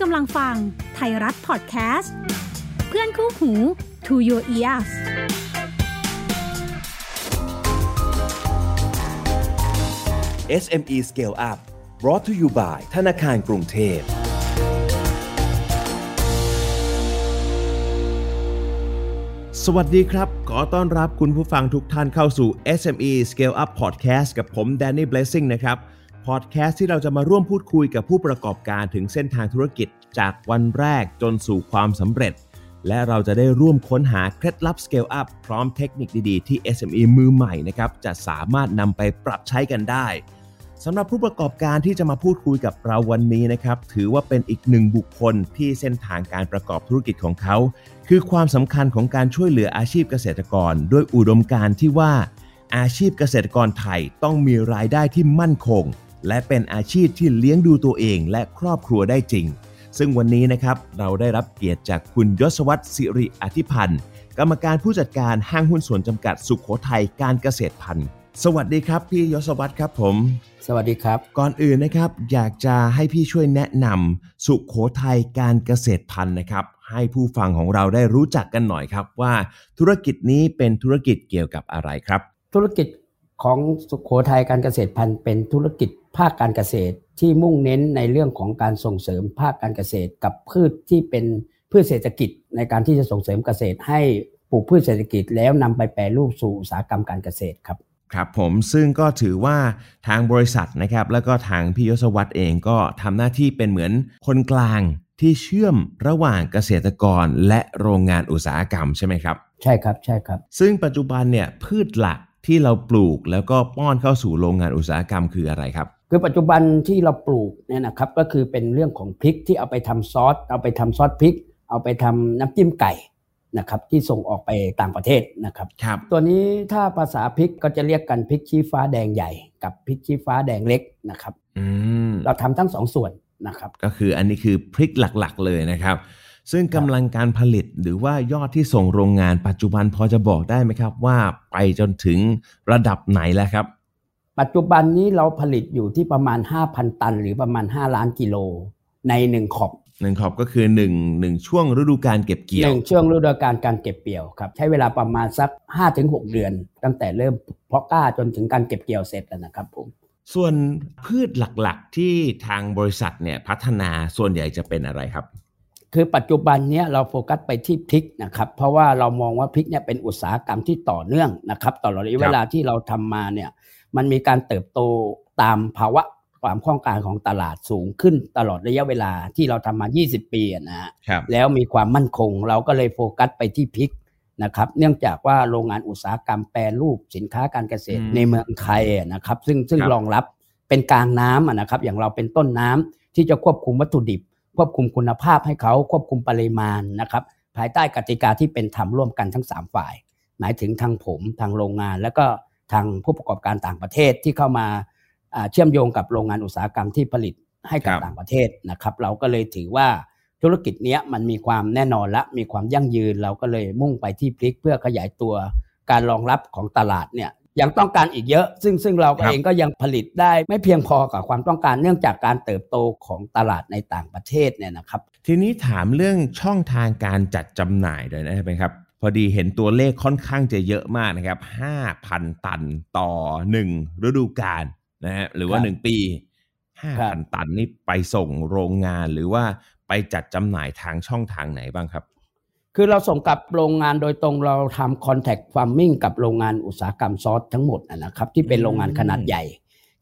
กำลังฟังไทยรัฐพอดแคสต์ เพื่อนคู่หู To Your Ears SME Scale Up brought to you by ธนาคารกรุงเทพ สวัสดีครับ ขอต้อนรับคุณผู้ฟังทุกท่านเข้าสู่ SME Scale Up Podcast กับผม Danny Blessing นะครับ พอดแคสต์ที่เราจะมาร่วมพูดคุยกับผู้ประกอบการถึงเส้นทางธุรกิจจากวันแรกจนสู่ความสำเร็จ และเราจะได้ร่วมค้นหาเคล็ดลับ Scale Up พร้อมเทคนิคดีๆ ที่ SME มือใหม่นะครับจะสามารถนำไปปรับใช้กันได้สำหรับผู้ประกอบการที่จะมาพูดคุยกับเราวันนี้นะครับ ถือว่าเป็นอีกหนึ่งบุคคลที่เส้นทางการประกอบธุรกิจของเขา คือความสำคัญของการช่วยเหลืออาชีพเกษตรกร ด้วยอุดมการณ์ที่ว่าอาชีพเกษตรกรไทยต้องมีรายได้ที่มั่นคง และเป็นอาชีพที่เลี้ยงดูตัวเองและครอบครัวได้จริง ซึ่งวันนี้นะครับเราได้รับเกียรติจากคุณยศวัตรสิริอธิพันธ์ กรรมการผู้จัดการห้างหุ้นส่วนจำกัดสุขโขทัยการเกษตรพันธ์ สวัสดีครับ พี่ยศวัตรครับผม สวัสดีครับ ก่อนอื่นนะครับอยากจะให้พี่ช่วยแนะนำสุขโขทัยการเกษตรพันธุ์นะครับให้ผู้ฟังของเราได้รู้จักกันหน่อยครับว่าธุรกิจนี้เป็นธุรกิจเกี่ยวกับอะไรครับ ธุรกิจของสุขโขทัยการเกษตรพันธุ์เป็นธุรกิจ ภาคการเกษตรที่มุ่งเน้นในเรื่องของการส่งเสริมภาคการเกษตร กับพืชที่เป็นพืชเศรษฐกิจในการที่จะส่งเสริมเกษตร ให้ปลูกพืชเศรษฐกิจ แล้วนำไปแปรรูปสู่อุตสาหกรรมการเกษตรครับครับผมซึ่งก็ถือว่าทางบริษัทนะครับ แล้วก็ทางพี่ยศวัตรเองก็ทำหน้าที่เป็นเหมือนคนกลางที่เชื่อมระหว่างเกษตรกรและโรงงานอุตสาหกรรมใช่ไหมครับ ใช่ครับใช่ครับ ซึ่งปัจจุบันเนี่ยพืชหลักที่เราปลูกแล้วก็ป้อนเข้าสู่โรงงานอุตสาหกรรมคืออะไรครับ คือปัจจุบันที่เราปลูกเนี่ยนะครับก็คือเป็นเรื่องของพริกที่เอาไปทำซอสเอาไปทำซอสพริก เอาไปทำน้ำจิ้มไก่นะครับที่ส่งออกไปต่างประเทศนะครับครับตัวนี้ถ้าภาษาพริกก็จะเรียกกันพริกชี้ฟ้าแดงใหญ่ กับพริกชี้ฟ้าแดงเล็กนะครับอืมเราทำทั้งสองส่วนนะครับก็คืออันนี้คือพริกหลักๆเลยนะครับ ซึ่งกำลังการผลิตหรือว่ายอดที่ส่งโรงงานปัจจุบันพอจะบอกได้ไหมครับ ว่าไปจนถึงระดับไหนแล้วครับ ปัจจุบันนี้เราผลิตอยู่ที่ประมาณ 5,000 ตัน หรือประมาณ 5 ล้านกิโลในหนึ่งขอบหนึ่งขอบก็คือหนึ่งหนึ่งช่วงฤดูการเก็บเกี่ยหวนึ่งช่วงฤดูกาลการเก็บเกี่ยวครับใช้เวลาประมาณสัก 5-6 เดือน ตั้งแต่เริ่มเพาะกล้าจนถึงการเก็บเกี่ยวเสร็จแล้วนะครับผมส่วนพืชหลักๆที่ทางบริษัทเนี่ยพัฒนาส่วนใหญ่จะเป็นอะไรครับ คือปัจจุบันเนี้ยเราโฟกัสไปที่พริกนะครับ เพราะว่าเรามองว่าพริกเนี่ยเป็นอุตสาหกรรมที่ต่อเนื่องนะครับตลอดระยะเวลาที่เราทำมาเนี่ย มันมีการเติบโตตามภาวะความคล่องการของตลาดสูงขึ้นตลอดระยะเวลาที่เราทำมา 20 ปีอะนะฮะครับแล้วมีความมั่นคงเราก็เลยโฟกัสไปที่พริกนะครับ เนื่องจากว่าโรงงานอุตสาหกรรมแปรรูปสินค้าการเกษตรอืมในเมืองไทยอะนะครับ ซึ่งซึ่งครับรองรับเป็นกลางน้ำอะนะครับ อย่างเราเป็นต้นน้ำที่จะควบคุมวัตถุดิบ ควบคุมคุณภาพให้เขาควบคุมปริมาณนะครับ ภายใต้กติกาที่เป็นธรรมร่วมกันทั้ง 3 ฝ่าย หมายถึงทางผมทางโรงงานแล้วก็ ทางผู้ประกอบการต่างประเทศที่เข้ามาอ่าเชื่อมโยงกับโรงงานอุตสาหกรรมที่ผลิตให้กับครับต่างประเทศนะครับ เราก็เลยถือว่าธุรกิจเนี้ยมันมีความแน่นอนและมีความยั่งยืน เราก็เลยมุ่งไปที่พลิกเพื่อขยายตัวการรองรับของตลาดเนี่ยยังต้องการอีกเยอะ ซึ่งซึ่งเราครับเองก็ยังผลิตได้ไม่เพียงพอกับความต้องการเนื่องจากการเติบโตของตลาดในต่างประเทศเนี่ยนะครับ ทีนี้ถามเรื่องช่องทางการจัดจำหน่ายด้วยนะครับครับ พอดีเห็นตัวเลขค่อนข้างจะเยอะมากนะครับ 5,000 ตันต่อ 1 ฤดูกาลนะฮะหรือว่าครับ1ปีครับ5,000 ตันนี่ไปส่งโรงงานหรือว่าไปจัดจำหน่ายทางช่องทางไหนบ้างครับ คือเราส่งกับโรงงานโดยตรงเราทำ contact farming กับโรงงานอุตสาหกรรมซอสทั้งหมดนะนะครับ ที่เป็นโรงงานขนาดใหญ่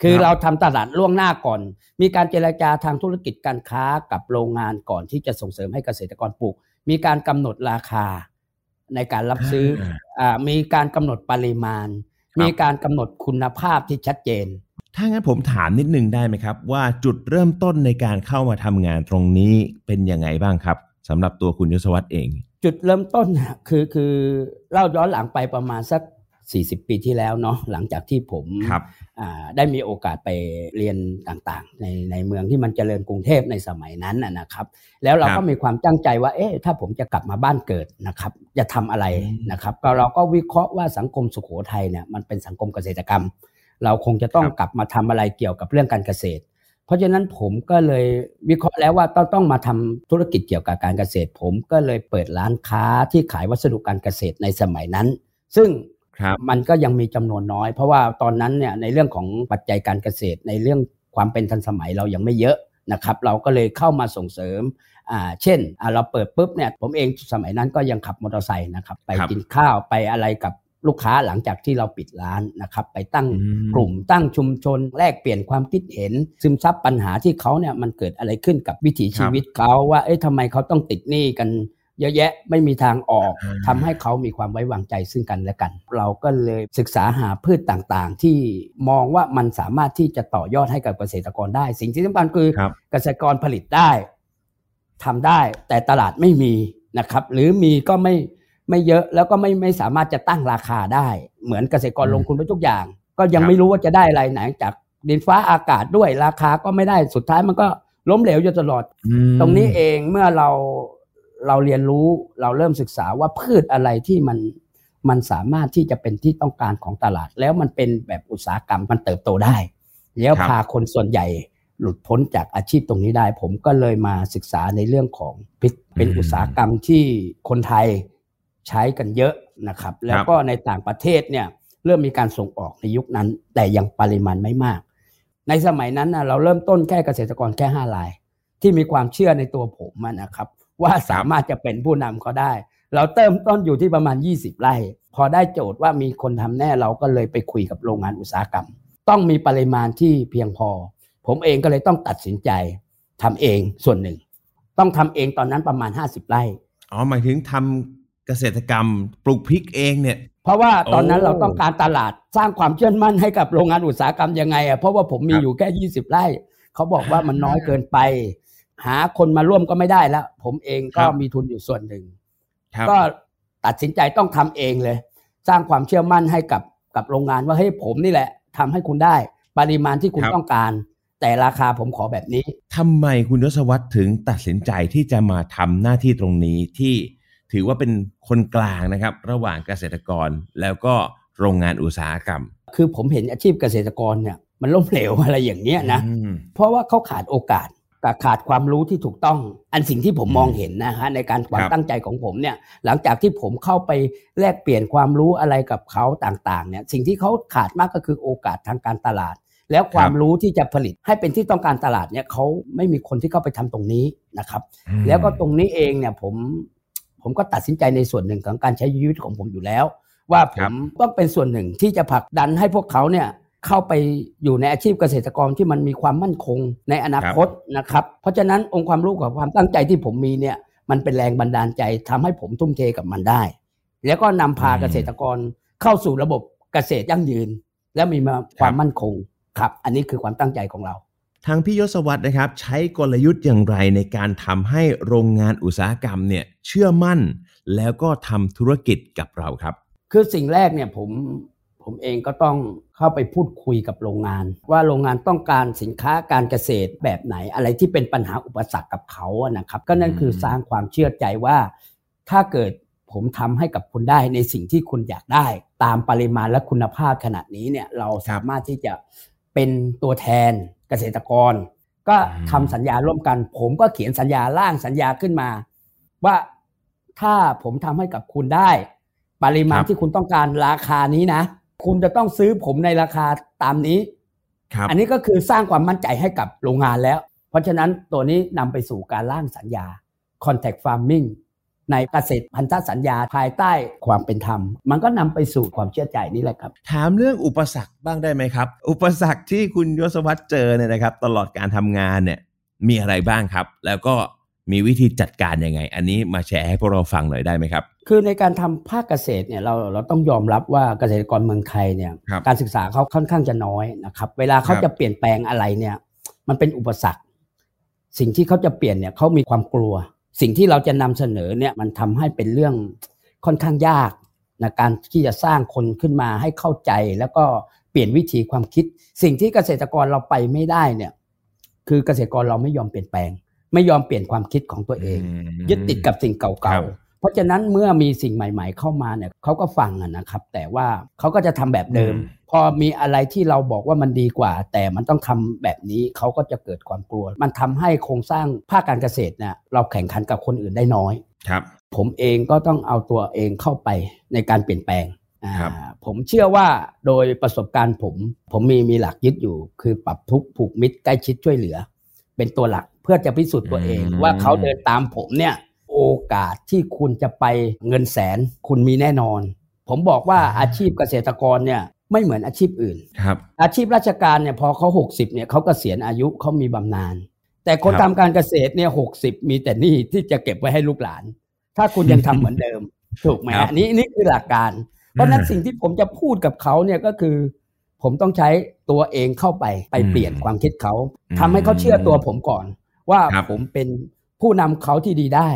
คือครับเราทำตลาดล่วงหน้าก่อน มีการเจรจาทางธุรกิจการค้ากับโรงงานก่อนที่จะส่งเสริมให้เกษตรกรปลูก มีการกำหนดราคา ในการรับซื้ออ่ามีการกำหนดปริมาณครับมีการกำหนดคุณภาพที่ชัดเจน ถ้างั้นผมถามนิดนึงได้ไหมครับ ว่าจุดเริ่มต้นในการเข้ามาทำงานตรงนี้เป็นยังไงบ้างครับสำหรับตัวคุณยศวัตรเอง จุดเริ่มต้นน่ะคือคือเล่าย้อนหลังไปประมาณสัก 40 ปีที่แล้วเนาะหลังจากที่ผมครับอ่าได้มีโอกาสไปเรียนต่างๆ ในในเมืองที่มันเจริญกรุงเทพในสมัยนั้นนะนะครับ แล้วเราครัก็บมีความตั้งใจว่าเอ๊ะถ้าผมจะกลับมาบ้านเกิดนะครับ จะทำอะไรอืมนะครับ ก็เราก็วิเคราะห์ว่าสังคมสุโขทัยเนี่ยมันเป็นสังคมเกษตรกรรม เราคงจะต้องครับกลับมาทำอะไรเกี่ยวกับเรื่องการเกษตรเพราะฉะนั้นผมก็เลยวิเคราะห์แล้วว่าต้องต้องมาทำธุรกิจเกี่ยวกับการเกษตร ผมก็เลยเปิดร้านค้าที่ขายวัสดุการเกษตรในสมัยนั้น ซึ่งครับ มันก็ยังมีจำนวนน้อย เพราะว่าตอนนั้นเนี่ยในเรื่องของปัจจัยการเกษตรในเรื่องความเป็นทันสมัยเรายังไม่เยอะนะครับเราก็เลยเข้ามาส่งเสริมอ่าเช่นอ่าเราเปิดปุ๊บเนี่ยผมเองสมัยนั้นก็ยังขับมอเตอร์ไซค์นะครับไปครับกินข้าวไปอะไรกับลูกค้าหลังจากที่เราปิดร้านนะครับไปตั้งอืมกลุ่มตั้งชุมชน แลกเปลี่ยนความคิดเห็น ซึมซับปัญหาที่เขาเนี่ยมันเกิดอะไรขึ้นกับวิถีชีวิตเขาว่าเอ๊ะทำไมเขาต้องติดหนี้กัน เยอะแยะไม่มีทางออกอ่าทำให้เขามีความไว้วางใจซึ่งกันและกัน เราก็เลยศึกษาหาพืชต่างๆ ที่มองว่ามันสามารถที่จะต่อยอดให้กับเกษตรกรได้ สิ่งที่สำคัญคือครับเกษตรกรผลิตได้ทำได้แต่ตลาดไม่มีนะครับ หรือมีก็ไม่ไม่เยอะแล้วก็ไม่ไม่สามารถจะตั้งราคาได้ เหมือนเกษตรกรอืมลงทุนไปทุกอย่าง ก็ยังครับไม่รู้ว่าจะได้อะไรไหนจากดินฟ้าอากาศด้วยราคาก็ไม่ได้สุดท้ายมันก็ล้มเหลวอยู่ตลอดอืมตรงนี้เองเมื่อเรา เราเรียนรู้เราเริ่มศึกษาว่าพืชอะไรที่มันมันสามารถที่จะเป็นที่ต้องการของตลาด แล้วมันเป็นแบบอุตสาหกรรมมันเติบโตได้ แล้วครับพาคนส่วนใหญ่หลุดพ้นจากอาชีพตรงนี้ได้ ผมก็เลยมาศึกษาในเรื่องของพริกเป็นอุตสาหกรรมที่คนไทยใช้กันเยอะนะครับ แล้วก็ในต่างประเทศเนี่ยเริ่มมีการส่งออกในยุคนั้น แต่ยังปริมาณไม่มาก ในสมัยนั้นนะเราเริ่มต้นแค่เกษตรกรแค่ห้าราย ที่มีความเชื่อในตัวผมอะนะครับ ว่าสามารถจะเป็นผู้นำเขาได้ เราเติมต้นอยู่ที่ประมาณ 20 ไร่ พอได้โจทย์ว่ามีคนทำแน่เราก็เลยไปคุยกับโรงงานอุตสาหกรรม ต้องมีปริมาณที่เพียงพอ ผมเองก็เลยต้องตัดสินใจทำเองส่วนหนึ่ง ต้องทำเองตอนนั้นประมาณ 50 ไร่อ๋อหมายถึงทำเกษตรกรรมปลูกพริกเองเนี่ยเพราะว่าตอนนั้นโอ้เราต้องการตลาดสร้างความเชื่อมั่นให้กับโรงงานอุตสาหกรรมยังไงอะเพราะว่าผมมีครับอยู่แค่ 20 ไร่เขาบอกว่ามันน้อยเกินไป หาคนมาร่วมก็ไม่ได้แล้ว ผมเองก็มีทุนอยู่ส่วนหนึ่งครับก็ตัดสินใจต้องทำเองเลย สร้างความเชื่อมั่นให้กับกับโรงงานว่าเฮ้ยผมนี่แหละทำให้คุณได้ ปริมาณที่คุณครับต้องการ แต่ราคาผมขอแบบนี้ทำไมคุณยศวัตรถึงตัดสินใจที่จะมาทำหน้าที่ตรงนี้ที่ถือว่าเป็นคนกลางนะครับ ระหว่างเกษตรกรแล้วก็โรงงานอุตสาหกรรม คือผมเห็นอาชีพเกษตรกรเนี่ยมันล้มเหลวอะไรอย่างเนี้ยนะอืมเพราะว่าเขาขาดโอกาส กับขาดความรู้ที่ถูกต้อง อันสิ่งที่ผมอืมมองเห็นนะฮะในการความครับตั้งใจของผมเนี่ย หลังจากที่ผมเข้าไปแลกเปลี่ยนความรู้อะไรกับเขาต่างๆ เนี่ย สิ่งที่เขาขาดมากก็คือโอกาสทางการตลาด แล้วความรู้ที่จะผลิตให้เป็นที่ต้องการตลาดเนี่ยเขาไม่มีคนที่เข้าไปทำตรงนี้นะครับ แล้วก็ตรงนี้เองเนี่ยผมผมก็ตัดสินใจในส่วนหนึ่งของการใช้ชีวิตของผมอยู่แล้ว ว่าผครัมบต้องเป็นส่วนหนึ่งที่จะผลักดันให้พวกเขาเนี่ย เข้าไปอยู่ในอาชีพเกษตรกรที่มันมีความมั่นคงในอนาคตนะครับ เพราะฉะนั้นองค์ความรู้กับความตั้งใจที่ผมมีเนี่ยมันเป็นแรงบันดาลใจทำให้ผมทุ่มเทกับมันได้ แล้วก็นำพาเกษตรกรเข้าสู่ระบบเกษตรยั่งยืน และมีมาความมั่นคงครับ อันนี้คือความตั้งใจของเราทางพี่ยศวัตรนะครับ ใช้กลยุทธ์อย่างไรในการทำให้โรงงานอุตสาหกรรมเนี่ยเชื่อมั่น แล้วก็ทำธุรกิจกับเราครับ คือสิ่งแรกเนี่ยผม ผมเองก็ต้องเข้าไปพูดคุยกับโรงงาน ว่าโรงงานต้องการสินค้าการเกษตรแบบไหน อะไรที่เป็นปัญหาอุปสรรคกับเขาอะนะครับ ก็นั่นคือสร้างความเชื่อใจว่า ถ้าเกิดผมทำให้กับคุณได้ในสิ่งที่คุณอยากได้ ตามปริมาณและคุณภาพขนาดนี้เนี่ยเราสามารถที่จะเป็นตัวแทนเกษตรกร ก็ทำสัญญาร่วมกัน ผมก็เขียนสัญญาร่างสัญญาขึ้นมา ว่าถ้าผมทำให้กับคุณได้ ปริมาณที่คุณต้องการราคานี้นะ คุณจะต้องซื้อผมในราคาตามนี้ครับอันนี้ก็คือสร้างความมั่นใจให้กับโรงงานแล้ว เพราะฉะนั้นตัวนี้นำไปสู่การร่างสัญญา contact farming ในเกษตรพันธสัญญาภายใต้ความเป็นธรรม มันก็นำไปสู่ความเชื่อใจนี่แหละครับ ถามเรื่องอุปสรรคบ้างได้ไหมครับ อุปสรรคที่คุณยศวัตรเจอเนี่ยนะครับ ตลอดการทำงานเนี่ยมีอะไรบ้างครับ แล้วก็ มีวิธีจัดการยังไง อันนี้มาแชร์ให้พวกเราฟังหน่อยได้ไหมครับ คือในการทำภาคเกษตรเนี่ยเราเราต้องยอมรับว่าเกษตรกรเมืองไทยเนี่ยครับการศึกษาเขาค่อนข้างจะน้อยนะครับเวลาเขาครับจะเปลี่ยนแปลงอะไรเนี่ยมันเป็นอุปสรรค สิ่งที่เขาจะเปลี่ยนเนี่ยเขามีความกลัว สิ่งที่เราจะนำเสนอเนี่ยมันทำให้เป็นเรื่องค่อนข้างยากนะการที่จะสร้างคนขึ้นมาให้เข้าใจ แล้วก็เปลี่ยนวิธีความคิด สิ่งที่เกษตรกรเราไปไม่ได้เนี่ยคือเกษตรกรเราไม่ยอมเปลี่ยนแปลง ไม่ยอมเปลี่ยนความคิดของตัวเองอืมยึดติดกับสิ่งครัเก่าบเพราะฉะนั้นเมื่อมีสิ่งใหม่ ๆ เข้ามาเนี่ยเขาก็ฟังนะครับ แต่ว่าเขาก็จะทำแบบเดิม พอมีอะไรที่เราบอกว่ามันดีกว่า แต่มันต้องทำแบบนี้เขาก็จะเกิดความกลัว มันทำให้โครงสร้างภาคการเกษตรเนี่ยเราแข่งขันกับคนอื่นได้น้อยครับ ผมเองก็ต้องเอาตัวเองเข้าไปในการเปลี่ยนแปลงครับอ่าผมเชื่อว่าโดยประสบการณ์ผม ผมมีมีหลักยึดอยู่ คือปรับทุกข์ผูกมิตรใกล้ชิดช่วยเหลือ เป็นตัวหลักเพื่อจะพิสูจน์ตัวเองว่าเขาเดินตามผมเนี่ย โอกาสที่คุณจะไปเงินแสนคุณมีแน่นอน ผมบอกว่าอาชีพเกษตรกรเนี่ยไม่เหมือนอาชีพอื่นครับ อาชีพราชการเนี่ยพอเขา60เนี่ยเขากเกษียณอายุเขามีบำนาญแต่คนครับทำการเกษตรเนี่ยหกสิบมีแต่หนี้ที่จะเก็บไว้ให้ลูกหลาน ถ้าคุณยังทำเหมือนเดิม ถูกไหมครัฮะบนี่นี่คือหลักการ เพราะฉะนั้นสิ่งที่ผมจะพูดกับเขาเนี่ยก็คือ ผมต้องใช้ตัวเองเข้าไปไปเปลี่ยนความคิดเขาทำให้เขาเชื่อตัวผมก่อน ว่าครับผมเป็นผู้นำเขาที่ดีได้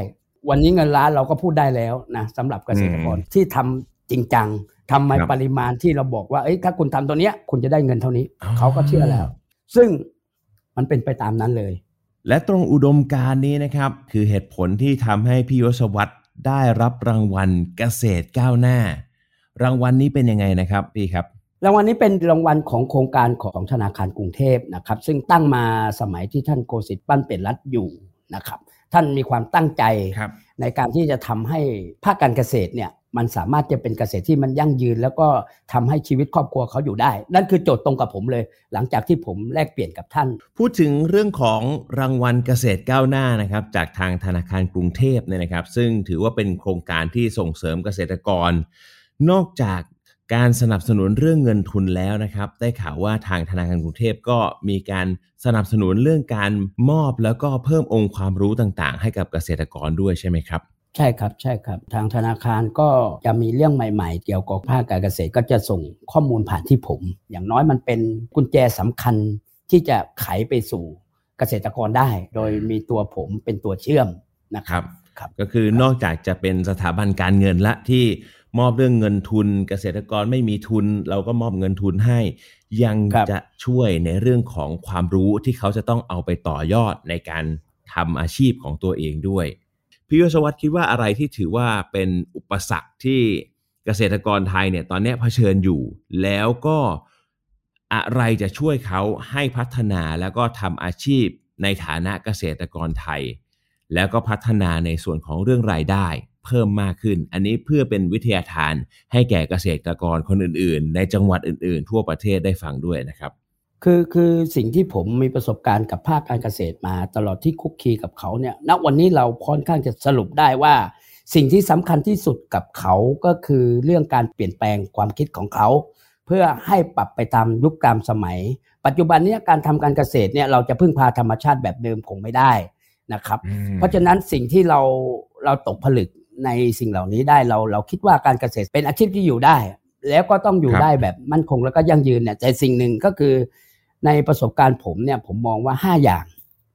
วันนี้เงินล้านเราก็พูดได้แล้วนะสำหรับเกษตรกรที่ทำจริงจังทำในครับปริมาณที่เราบอกว่าเอ้ยถ้าคุณทำตัวเนี้ย คุณจะได้เงินเท่านี้อ๋อเขาก็เชื่อแล้ว ซึ่งมันเป็นไปตามนั้นเลย และตรงอุดมการณ์นี้นะครับ คือเหตุผลที่ทำให้พี่ยศวัตรได้รับรางวัลเกษตรก้าวหน้า รางวัลนี้เป็นยังไงนะครับพี่ครับ รางวัลนี้เป็นรางวัลของโครงการของธนาคารกรุงเทพนะครับ ซึ่งตั้งมาสมัยที่ท่านโกสิทธิ์ปั้นเป็นรัฐอยู่นะครับ ท่านมีความตั้งใจครับในการที่จะทำให้ภาคการเกษตรเนี่ยมันสามารถจะเป็นเกษตรที่มันยั่งยืน แล้วก็ทำให้ชีวิตครอบครัวเขาอยู่ได้ นั่นคือโจทย์ตรงกับผมเลย หลังจากที่ผมแลกเปลี่ยนกับท่าน พูดถึงเรื่องของรางวัลเกษตรก้าวหน้านะครับจากทางธนาคารกรุงเทพเนี่ยนะครับ ซึ่งถือว่าเป็นโครงการที่ส่งเสริมเกษตรกร นอกจาก การสนับสนุนเรื่องเงินทุนแล้วนะครับ ได้ข่าวว่าทางธนาคารกรุงเทพก็มีการสนับสนุนเรื่องการมอบแล้วก็เพิ่มองค์ความรู้ต่างๆ ให้กับเกษตรกรด้วยใช่ไหมครับ ใช่ครับใช่ครับ ทางธนาคารก็จะมีเรื่องใหม่ๆ เกี่ยวกับภาคการเกษตรก็จะส่งข้อมูลผ่านที่ผม อย่างน้อยมันเป็นกุญแจสำคัญที่จะไขไปสู่เกษตรกรได้ โดยมีตัวผมเป็นตัวเชื่อมนะคครัรับครับก็คือนอกจากจะเป็นสถาบันการเงินละที่ มอบเรื่องเงินทุนเกษตรกรไม่มีทุน เราก็มอบเงินทุนให้ ยังครับจะช่วยในเรื่องของความรู้ที่เขาจะต้องเอาไปต่อยอดในการทำอาชีพของตัวเองด้วยพี่ยศวัตรคิดว่าอะไรที่ถือว่าเป็นอุปสรรคที่เกษตรกรไทยเนี่ยตอนเนี้ยเผชิญอยู่ แล้วก็อะไรจะช่วยเขาให้พัฒนาแล้วก็ทำอาชีพในฐานะเกษตรกรไทย แล้วก็พัฒนาในส่วนของเรื่องรายได้ เพิ่มมากขึ้น อันนี้เพื่อเป็นวิทยาทานให้แก่เกษตรกรคนอื่น ๆ ในจังหวัดอื่น ๆ ทั่วประเทศได้ฟังด้วยนะครับคือคือสิ่งที่ผมมีประสบการณ์กับภาคการเกษตรมาตลอดที่คุกคีกับเขาเนี่ยณวันนี้เราค่อนข้างจะสรุปได้ว่า สิ่งที่สำคัญที่สุดกับเขาก็คือเรื่องการเปลี่ยนแปลงความคิดของเขา เพื่อให้ปรับไปตามยุคตามสมัย ปัจจุบันเนี้การทำการเกษตรเนี่ยเราจะพึ่งพาธรรมชาติแบบเดิมคงไม่ได้นะครับ เพราะฉะนั้นสิ่งที่เราเราตกผลึก ในสิ่งเหล่านี้ได้เราเราคิดว่าการเกษตรเป็นอาชีพที่อยู่ได้ แล้วก็ต้องอยู่ครับได้แบบมั่นคงแล้วก็ยั่งยืนเนี่ยแต่สิ่งหนึ่งก็คือในประสบการณ์ผมเนี่ยผมมองว่า 5 อย่าง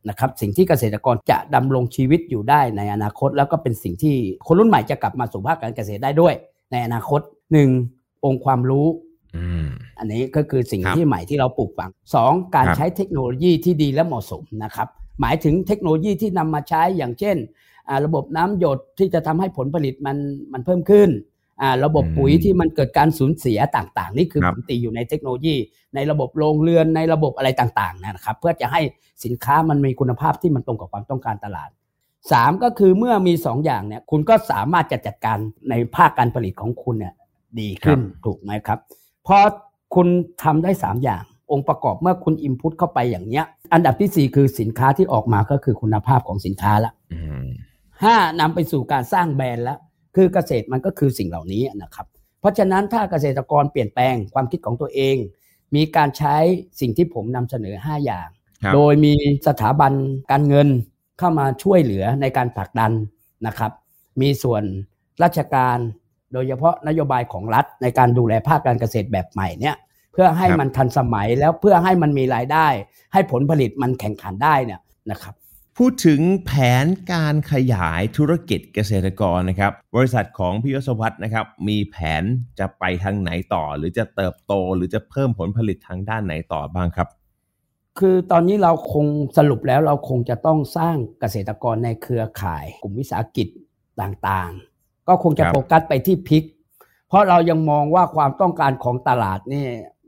นะครับสิ่งที่เกษตรกรจะดำรงชีวิตอยู่ได้ในอนาคต แล้วก็เป็นสิ่งที่คนรุ่นใหม่จะกลับมาสู่ภาคการเกษตรได้ด้วย ในอนาคต 1. องค์ความรู้อืมอันนี้ก็คือสิ่งครับที่ใหม่ที่เราปลูกฝังสองการครับใช้เทคโนโลยีที่ดีและเหมาะสมนะครับหมายถึงเทคโนโลยีที่นำมาใช้อย่างเช่นอ่า ระบบน้ำหยดที่จะทำให้ผลผลิตมันมันเพิ่มขึ้นอ่าระบบปุ๋ยอืมที่มันเกิดการสูญเสียต่างๆ นี่คือครับผมตีอยู่ในเทคโนโลยี ในระบบโรงเรือนในระบบอะไรต่างๆนะครับ เพื่อจะให้สินค้ามันมีคุณภาพที่มันตรงกับความต้องการตลาดสามก็คือเมื่อมีสองอย่างเนี่ยคุณก็สามารถจะจัดการในภาคการผลิตของคุณเนี่ยดีขึ้นถูกไหมครับพอคุณทำได้ 3 อย่าง องค์ประกอบเมื่อคุณอินพุตเข้าไปอย่างเนี้ย อันดับทีสี่4 คือสินค้าที่ออกมาก็คือคุณภาพของสินค้าละอืม ห้านำไปสู่การสร้างแบรนด์แล้ว คือเกษตรมันก็คือสิ่งเหล่านี้นะครับ เพราะฉะนั้นถ้าเกษตรกรเปลี่ยนแปลงความคิดของตัวเอง มีการใช้สิ่งที่ผมนำเสนอ 5 อย่างครับโดยมีสถาบันการเงินเข้ามาช่วยเหลือในการผลักดันนะครับ มีส่วนราชการโดยเฉพาะนโยบายของรัฐในการดูแลภาคการเกษตรแบบใหม่เนี่ยเพื่อให้ครับมันทันสมัยแล้วเพื่อให้มันมีรายได้ ให้ผลผลิตมันแข่งขันได้เนี่ยนะครับ พูดถึงแผนการขยายธุรกิจเกษตรกรนะครับ บริษัทของพี่ยศวัตรนะครับ มีแผนจะไปทางไหนต่อ หรือจะเติบโตหรือจะเพิ่มผลผลิตทางด้านไหนต่อบ้างครับ คือตอนนี้เราคงสรุปแล้วเราคงจะต้องสร้างเกษตรกรในเครือข่าย กลุ่มวิสาหกิจต่างก็คงจะครับโฟกัสไปที่พริก เพราะเรายังมองว่าความต้องการของตลาดนี่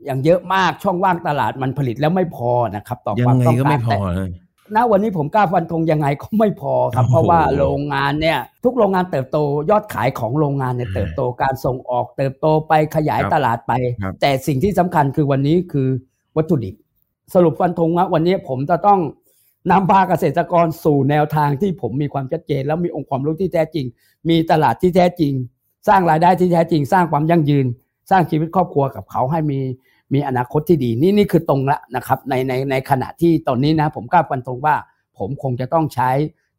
ยังเยอะมากช่องว่างตลาดมันผลิตแล้วไม่พอนะครับ ต่อยัความงไงต้องก็การไม่พอแต่นะ ณวันนี้ผมกล้าฟันธงยังไงก็ไม่พอครับโอ้โหเพราะว่าโรงงานเนี่ย ทุกโรงงานเติบโตยอดขายของโรงงานเนี่ยอ่าเติบโตการส่งออกเติบโตไปขยายครับตลาดไปครับแต่สิ่งที่สำคัญคือวันนี้คือวัตถุดิบ สรุปฟันธงว่าวันนี้ผมจะต้องนำพาเกษตรกรสู่แนวทางที่ผมมีความชัดเจน แล้วมีองค์ความรู้ที่แท้จริง มีตลาดที่แท้จริง สร้างรายได้ที่แท้จริง สร้างความยั่งยืน สร้างชีวิตครอบครัวกับเขาให้มี มีอนาคตที่ดีนี่นี่คือตรงละนะครับในในในขณะที่ตอนนี้นะผมกล้าฟันธงว่า ผมคงจะต้องใช้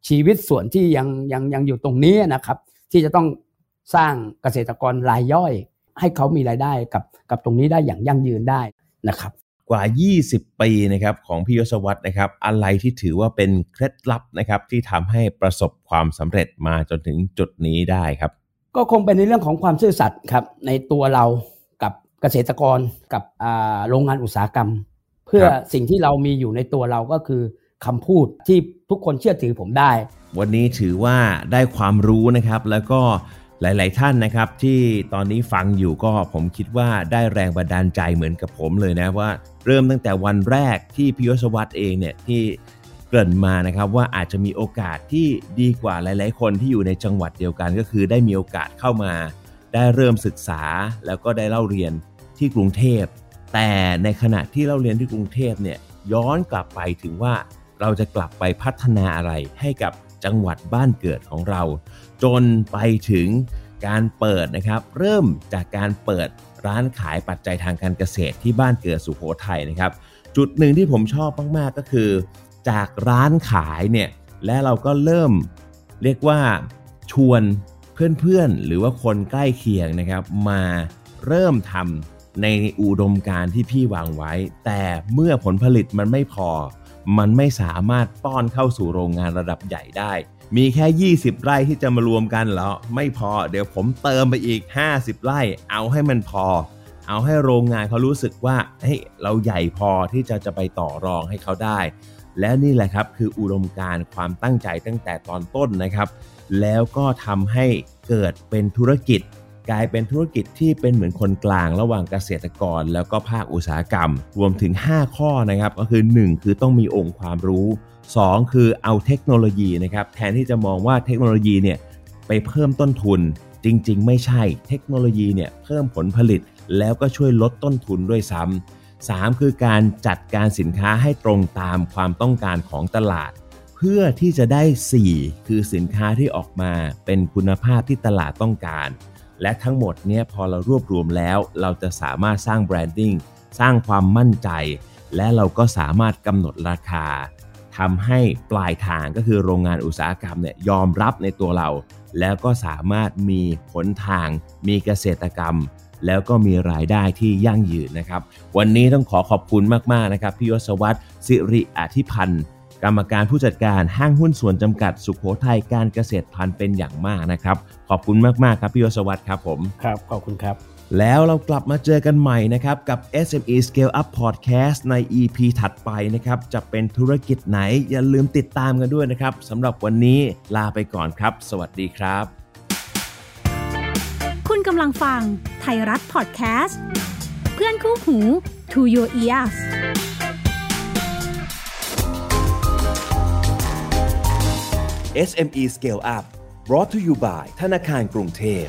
ชีวิตส่วนที่ยังยังยังอยู่ตรงนี้นะครับ ที่จะต้องสร้างเกษตรกรรายย่อย ให้เขามีรายได้กับกับตรงนี้ได้อย่างยั่งยืนได้นะครับ กว่า 20 ปีนะครับของพี่ยศวัตรนะครับ อะไรที่ถือว่าเป็นเคล็ดลับนะครับ ที่ทำให้ประสบความสำเร็จมาจนถึงจุดนี้ได้ครับ ก็คงเป็นในเรื่องของความซื่อสัตย์ครับในตัวเรากับ เกษตรกรกับอ่าโรงงานอุตสาหกรรม เพื่อครับสิ่งที่เรามีอยู่ในตัวเราก็คือคำพูดที่ทุกคนเชื่อถือผมได้ วันนี้ถือว่าได้ความรู้นะครับ แล้วก็หลาย ๆ ท่านนะครับ ที่ตอนนี้ฟังอยู่ก็ผมคิดว่าได้แรงบันดาลใจเหมือนกับผมเลยนะว่า เริ่มตั้งแต่วันแรกที่พิยศวัตรเองเนี่ยที่เกริ่นมานะครับว่าอาจจะมีโอกาสที่ดีกว่าหลาย ๆ คนที่อยู่ในจังหวัดเดียวกัน ก็คือได้มีโอกาสเข้ามา ได้เริ่มศึกษาแล้วก็ได้เล่าเรียน ที่กรุงเทพ แต่ในขณะที่เราเรียนที่กรุงเทพเนี่ยย้อนกลับไปถึงว่าเราจะกลับไปพัฒนาอะไรให้กับจังหวัดบ้านเกิดของเรา จนไปถึงการเปิดนะครับ เริ่มจากการเปิดร้านขายปัจจัยทางการเกษตรที่บ้านเกิดสุโขทัยนะครับ จุดหนึ่งที่ผมชอบมาก ๆ ก็คือ จากร้านขายเนี่ยและเราก็เริ่มเรียกว่าชวนเพื่อนๆ หรือว่าคนใกล้เคียงนะครับ มาเริ่มทำ ในอุดมการที่พี่วางไว้ แต่เมื่อผลผลิตมันไม่พอ มันไม่สามารถป้อนเข้าสู่โรงงานระดับใหญ่ได้ มีแค่ 20 ไร่ที่จะมารวมกันเหรอ ไม่พอ เดี๋ยวผมเติมไปอีก 50 ไร่ เอาให้มันพอ เอาให้โรงงานเขารู้สึกว่า เฮ้ย เราใหญ่พอที่จะจะไปต่อรองให้เขาได้ และนี่แหละครับคืออุดมการความตั้งใจตั้งแต่ตอนต้นนะครับ แล้วก็ทำให้เกิดเป็นธุรกิจ กลายเป็นธุรกิจที่เป็นเหมือนคนกลางระหว่างเกษตรกร แล้วก็ภาคอุตสาหกรรม รวมถึง 5 ข้อนะครับก็คือ 1 คือต้องมีองค์ความรู้ 2 คือเอาเทคโนโลยีนะครับแทนที่จะมองว่าเทคโนโลยีเนี่ยไปเพิ่มต้นทุน จริง ๆ ไม่ใช่เทคโนโลยีเนี่ยเพิ่มผลผลิต แล้วก็ช่วยลดต้นทุนด้วยซ้ำ 3 คือการจัดการสินค้าให้ตรงตามความต้องการของตลาด เพื่อที่จะได้ 4 คือสินค้าที่ออกมาเป็นคุณภาพที่ตลาดต้องการ และทั้งหมดเนี่ยพอเรารวบรวมแล้ว เราจะสามารถสร้างแบรนดิ้งสร้างความมั่นใจ และเราก็สามารถกำหนดราคาทำให้ปลายทางก็คือโรงงานอุตสาหกรรมเนี่ยยอมรับในตัวเรา แล้วก็สามารถมีผลทาง มีเกษตรกรรม แล้วก็มีรายได้ที่ยั่งยืนนะครับ วันนี้ต้องขอขอบคุณมาก ๆ นะครับ พี่ยศวัตรสิริอธิพันธ์ กรรมการผู้จัดการห้างหุ้นส่วนจำกัดสุขโขทัยการเกษตรพันธุ์เป็นอย่างมากนะครับ ขอบคุณมากๆครับพี่ยศวัตรครับผมครับ ขอบคุณครับ แล้วเรากลับมาเจอกันใหม่นะครับ กับ SME Scale Up Podcast ใน EP ถัดไปนะครับ จะเป็นธุรกิจไหนอย่าลืมติดตามกันด้วยนะครับสำหรับวันนี้ลาไปก่อนครับ สวัสดีครับ คุณกำลังฟังไทยรัฐพอดแคสต์เพื่อนคู่หู To Your Ears SME Scale Up brought to you by ธนาคารกรุงเทพ